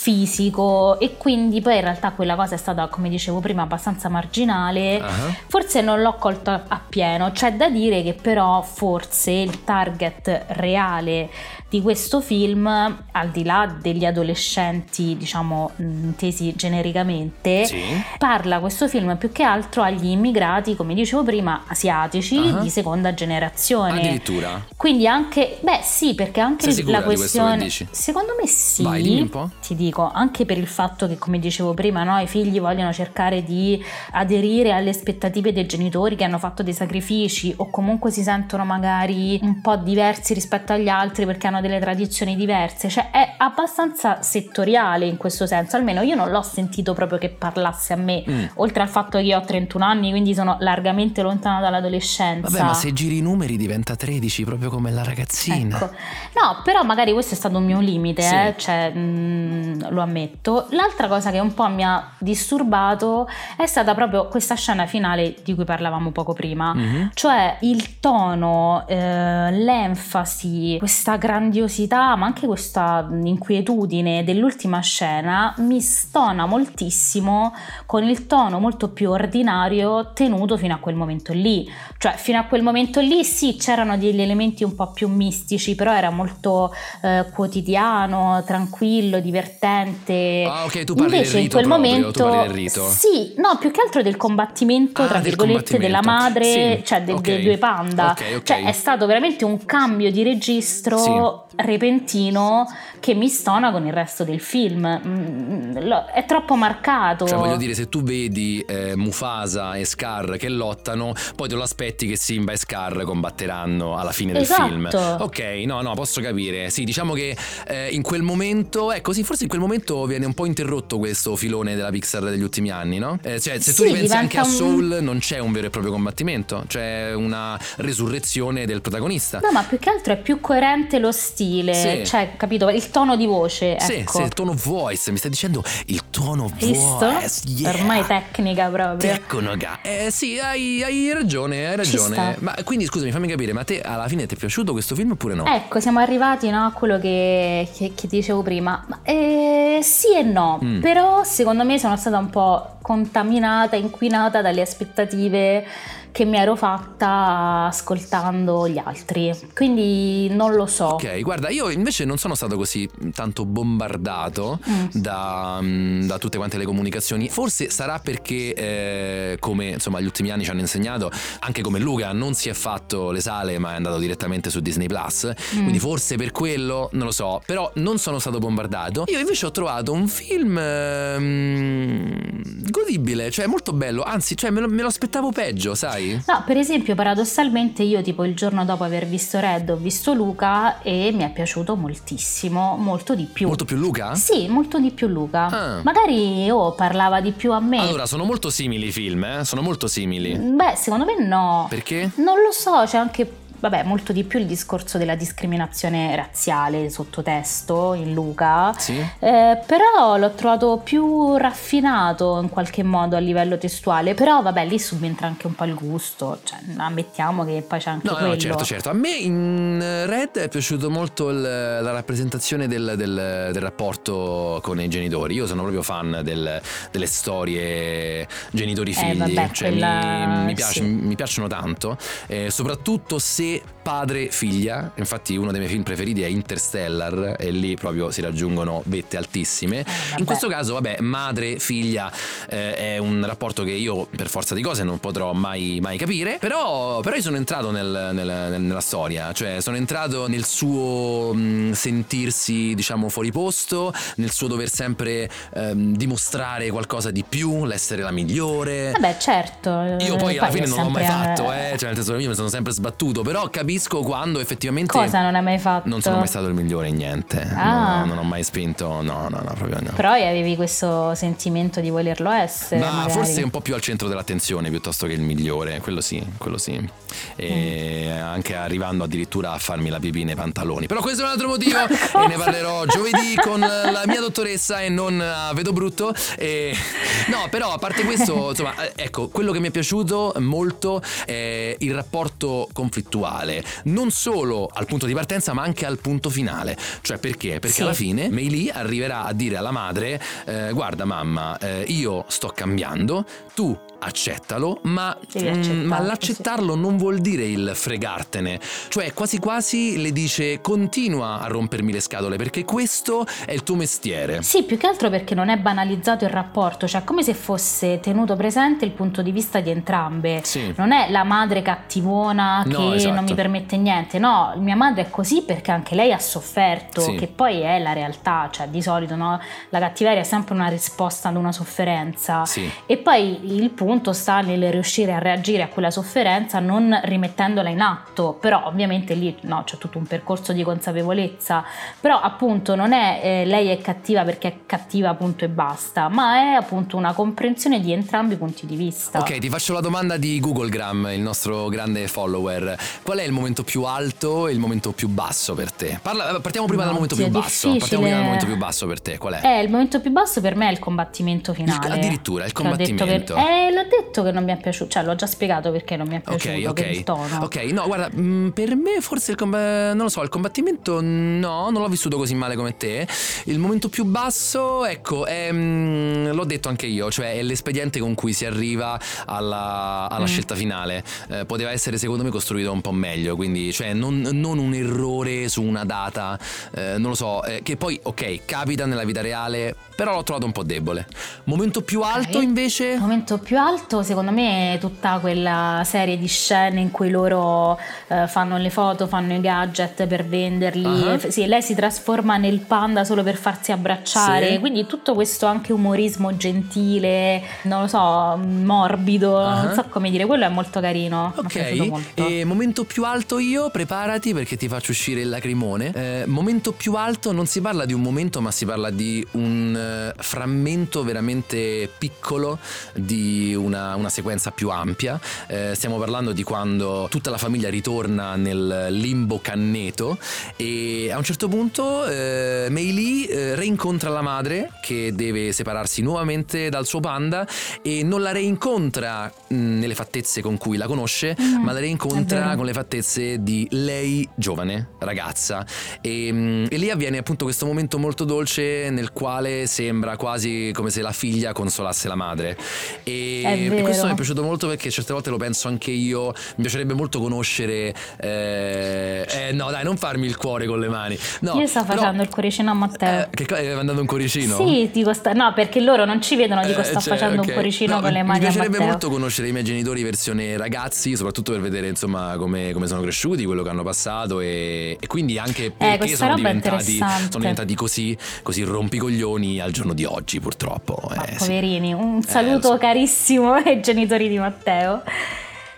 fisico e quindi poi in realtà quella cosa è stata, come dicevo prima, abbastanza marginale. Ah. Forse non l'ho colto appieno, c'è da dire che però forse il target reale di questo film, al di là degli adolescenti, diciamo, intesi genericamente, Sì. parla questo film più che altro agli immigrati, come dicevo prima, asiatici Ah. di seconda generazione. Addirittura. Quindi anche, beh sì, perché anche Sei la questione... Secondo me sì. Vai, dimmi un po'. Ti dico, anche per il fatto che, come dicevo prima, no, i figli vogliono cercare di aderire alle aspettative dei genitori che hanno fatto dei sacrifici o comunque si sentono magari un po' diversi rispetto agli altri perché hanno delle tradizioni diverse. Cioè è abbastanza settoriale in questo senso, almeno io non l'ho sentito proprio che parlasse a me, Mm. oltre al fatto che io ho 31 anni, quindi sono largamente lontana dall'adolescenza. Vabbè, ma se giri i numeri diventa 13, proprio come la ragazzina. Ecco. No, però magari questo è stato un mio limite, Sì. eh, cioè, mm, lo ammetto. L'altra cosa che un po' mi ha disturbato è stata proprio questa scena finale di cui parlavamo poco prima, Mhm. cioè il tono, eh, l'enfasi, questa grandiosità, ma anche questa inquietudine dell'ultima scena mi stona moltissimo con il tono molto più ordinario tenuto fino a quel momento lì. Cioè, fino a quel momento lì sì, c'erano degli elementi un po' più mistici, però era molto eh, quotidiano, tranquillo, divertente. Ah, ok, tu parli del Invece in rito quel proprio, momento del rito. Sì, no, più che altro del combattimento Ah, tra del virgolette della combattimento. madre, Sì, cioè del- ok. dei due panda. Ok, ok. Cioè è stato veramente un cambio di registro repentino che mi stona con il resto del film. Mm, È troppo marcato. Cioè, voglio dire, se tu vedi eh, Mufasa e Scar che lottano, poi te lo aspetti che Simba e Scar combatteranno alla fine del Esatto. film. Ok, no, no, posso capire. Sì, diciamo che eh, in quel momento, ecco, sì, forse in quel momento viene un po' interrotto questo filone della Pixar degli ultimi anni, no? Eh, cioè, se tu Sì, ripensi anche a diventa un- Soul, non c'è un vero e proprio combattimento, c'è una resurrezione del protagonista. No, ma più che altro è più coerente lo stile, Sì. cioè, capito? Il tono di voce, Sì, ecco. sì, il tono voice, mi stai dicendo il tono Visto? voice. yeah. Ormai tecnica proprio. Tecnoga. Eh sì, hai, hai ragione, hai ragione. Ma quindi scusami, fammi capire, ma a te alla fine ti è piaciuto questo film oppure no? Ecco, siamo arrivati no, a quello che, che- che dicevo prima. Ma, eh, sì e no, Mm. però secondo me sono stata un po' contaminata, inquinata dalle aspettative che mi ero fatta ascoltando gli altri. Quindi non lo so. Ok, guarda, io invece non sono stato così tanto bombardato Mm. da, da tutte quante le comunicazioni. Forse sarà perché, eh, come insomma gli ultimi anni ci hanno insegnato, anche come Luca non si è fatto le sale ma è andato direttamente su Disney Plus. Mm. Quindi forse per quello, non lo so, però non sono stato bombardato. Io invece ho trovato un film ehm, godibile, cioè molto bello, anzi, cioè me lo, me lo aspettavo peggio, sai? No, per esempio, paradossalmente io tipo il giorno dopo aver visto Red ho visto Luca e mi è piaciuto moltissimo, molto di più. Molto più Luca? Sì, molto di più Luca. Ah. Magari oh, parlava di più a me. Allora, sono molto simili i film, eh? Sono molto simili. Beh, secondo me no. Perché? Non lo so, c'è anche vabbè, molto di più il discorso della discriminazione razziale sottotesto in Luca, Sì. eh, però l'ho trovato più raffinato in qualche modo a livello testuale, però vabbè lì subentra anche un po' il gusto, cioè ammettiamo che poi c'è anche No, quello. no, certo, certo. A me in Red è piaciuto molto il- la rappresentazione del, del- del rapporto con i genitori. Io sono proprio fan del- delle storie genitori-figli. Eh, vabbè, cioè, quella- mi, mi piace- sì. mi piacciono tanto, eh, soprattutto se it. Padre-figlia. Infatti, uno dei miei film preferiti è Interstellar, e lì proprio si raggiungono vette altissime. Eh. In questo caso, vabbè, madre-figlia eh, è un rapporto che io per forza di cose non potrò mai, mai capire. Però, però io sono entrato nel- nel- nel- nella storia, cioè sono entrato nel suo mh, sentirsi, diciamo, fuori posto, nel suo dover sempre ehm, dimostrare qualcosa di più, l'essere la migliore. Vabbè, certo. Io poi eh, alla fine non l'ho mai fatto, eh. cioè nel senso io mi sono sempre sbattuto, però capisco quando effettivamente Cosa non hai mai fatto? non sono mai stato il migliore in niente. Ah. No, non ho mai spinto, no, no, no, proprio no. Però avevi questo sentimento di volerlo essere. Ma magari. forse un po' più al centro dell'attenzione piuttosto che il migliore, quello sì, quello sì. E Mm. anche arrivando addirittura a farmi la pipì nei pantaloni. Però questo è un altro motivo [laughs] e ne parlerò giovedì con la mia dottoressa e non a Vedo Brutto. E... No, però a parte questo, [laughs] insomma, eh, ecco, quello che mi è piaciuto molto è il rapporto conflittuale, non solo al punto di partenza ma anche al punto finale. Cioè perché? Perché Sì. alla fine Mei Lee arriverà a dire alla madre eh, guarda mamma eh, io sto cambiando tu accettalo ma, mm, ma l'accettarlo non vuol dire il fregartene cioè quasi quasi le dice continua a rompermi le scatole perché questo è il tuo mestiere Sì, più che altro perché non è banalizzato il rapporto, cioè come se fosse tenuto presente il punto di vista di entrambe. Sì. Non è la madre cattivona che No, esatto. non mi permette niente, no, mia madre è così perché anche lei ha sofferto, Sì. che poi è la realtà, cioè di solito no, la cattiveria è sempre una risposta ad una sofferenza. Sì. E poi il punto sta nel riuscire a reagire a quella sofferenza non rimettendola in atto, però ovviamente lì no, c'è tutto un percorso di consapevolezza, però appunto non è eh, lei è cattiva perché è cattiva punto e basta, ma è appunto una comprensione di entrambi i punti di vista. Ok, ti faccio la domanda di Googlegram, il nostro grande follower. Qual è il momento più alto e il momento più basso per te? Parla- partiamo prima dal momento più è basso. Partiamo difficile. prima dal momento più basso per te. Qual è? Eh, il momento più basso per me è il combattimento finale. addirittura, il ho detto combattimento. Che, eh, l'ho detto che non mi è piaciuto, cioè l'ho già spiegato perché non mi è piaciuto, per il ok. tono. Ok, no, guarda, mh, per me forse il combattimento. Non lo so, il combattimento no, non l'ho vissuto così male come te. Il momento più basso, ecco, è, mh, l'ho detto anche io, cioè è l'espediente con cui si arriva alla, alla Mm. scelta finale. Eh, poteva essere secondo me costruito un po' meglio, quindi cioè non, non un errore su una data, eh, non lo so, eh, che poi ok, capita nella vita reale, però l'ho trovato un po' debole. Momento più alto Ok. invece? Momento più alto, secondo me, è tutta quella serie di scene in cui loro eh, fanno le foto, fanno i gadget per venderli. Ah. F- Sì, lei si trasforma nel panda solo per farsi abbracciare. Sì. Quindi tutto questo anche umorismo gentile, non lo so, morbido, Ah. non so come dire, quello è molto carino. Ok, e momento più alto io, preparati perché ti faccio uscire il lacrimone. Eh, momento più alto non si parla di un momento, ma si parla di un eh, frammento veramente piccolo di una, una sequenza più ampia. Eh, stiamo parlando di quando tutta la famiglia ritorna nel limbo canneto e a un certo punto eh, Mei Lee eh, reincontra la madre che deve separarsi nuovamente dal suo panda e non la reincontra mh, nelle fattezze con cui la conosce, Mm, ma la reincontra con le fattezze di lei giovane, ragazza. E, mh, e lì avviene appunto questo momento molto dolce nel quale sembra quasi come se la figlia consolasse la madre. E, E questo mi è piaciuto molto perché certe volte lo penso anche io. Mi piacerebbe molto conoscere. Eh, eh, no, dai, non farmi il cuore con le mani. No, Io sto però- facendo il cuoricino a Matteo. Eh, che co- hai mandato un cuoricino? Sì, dico sta- no, perché loro non ci vedono, dico Eh, sto cioè, facendo ok. un cuoricino No, con le mani Mi piacerebbe molto conoscere i miei genitori versione ragazzi, soprattutto per vedere insomma come, come sono cresciuti, quello che hanno passato e, e quindi anche perché Eh, questa sono, diventati, sono diventati così, così rompicoglioni al giorno di oggi purtroppo. Ma eh, poverini, un saluto so. carissimo ai [laughs] genitori di Matteo.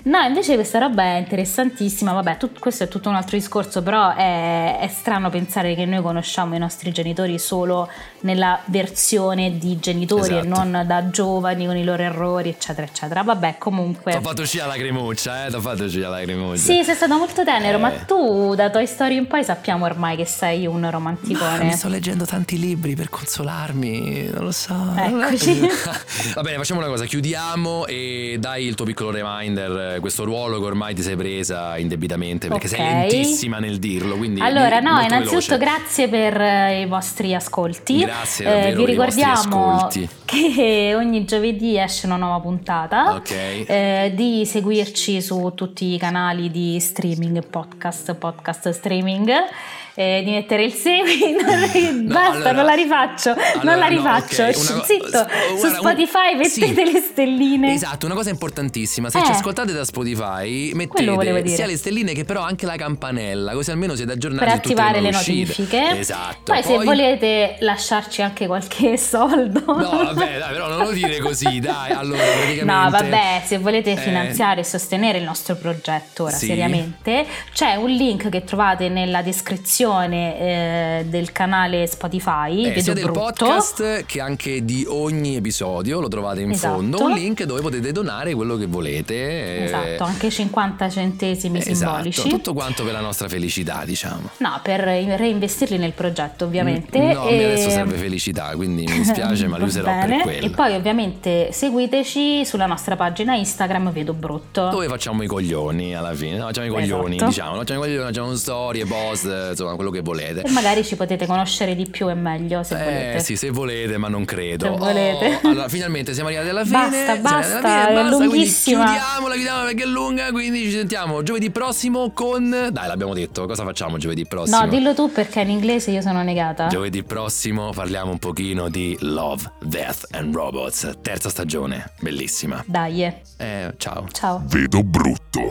No, invece questa roba è interessantissima, vabbè, tut- questo è tutto un altro discorso, però è, è, strano pensare che noi conosciamo i nostri genitori solo nella versione di genitori esatto. e non da giovani con i loro errori, eccetera, eccetera. Vabbè, comunque... Ti ho fatto scia la cremuccia, eh, ti ho fatto scia la cremuccia. Sì, sei stato molto tenero, eh. ma tu da Toy Story in poi sappiamo ormai che sei un romanticone. Ma mi sto leggendo tanti libri per consolarmi, non lo so. Eccoci. [laughs] Va bene, facciamo una cosa, chiudiamo e dai il tuo piccolo reminder questo ruolo che ormai ti sei presa indebitamente perché okay. sei lentissima nel dirlo. Quindi allora, no, innanzitutto veloce. grazie per eh, i vostri ascolti. Grazie, eh, vi ricordiamo che [laughs] ogni giovedì esce una nuova puntata. Okay. Eh, di seguirci su tutti i canali di streaming, podcast, podcast streaming eh, di mettere il semi. [laughs] no, [laughs] basta, allora, non la rifaccio. Allora, non la rifaccio. No, okay, una, Zitto, su Spotify un, mettete sì, le stelline. Esatto, una cosa importantissima. Se eh, ci ascoltate da Spotify, mettete sia le stelline che però anche la campanella, così almeno siete aggiornati per attivare le uscite. notifiche. Esatto. Poi, Poi, se volete lasciarci anche qualche [laughs] soldo. No, vabbè, dai, però non lo dire così, dai. Allora, praticamente No, vabbè, se volete eh. finanziare e sostenere il nostro progetto ora sì. seriamente, c'è un link che trovate nella descrizione descrizione eh, del canale Spotify. Eh, sia del brutto. podcast che anche di ogni episodio, lo trovate in esatto. fondo, un link dove potete donare quello che volete. Esatto, anche 50 centesimi esatto, simbolici. Tutto quanto per la nostra felicità, diciamo. No, per reinvestirli nel progetto, ovviamente. Mm, no, e... adesso serve felicità, quindi mi [laughs] dispiace, ma li userò bene. per quello. E poi ovviamente seguiteci sulla nostra pagina Instagram Vedo Brutto. Dove facciamo i coglioni alla fine, no, facciamo i coglioni, esatto. diciamo, facciamo i coglioni, facciamo storie, post, insomma, quello che volete. E magari ci potete conoscere di più e meglio se eh, volete. sì, se volete, ma non credo. Se volete. Oh, allora, finalmente siamo arrivati alla fine. Basta, basta, fine, basta, è lunghissima. Chiudiamola, chiudiamola perché è lunga, quindi ci sentiamo giovedì prossimo con... Dai, l'abbiamo detto, cosa facciamo giovedì prossimo? No, dillo tu perché in inglese io sono negata. Giovedì prossimo parliamo un pochino di Love, Death and Robots, terza stagione, bellissima. Dai. Eh, ciao. Ciao. Vedo brutto.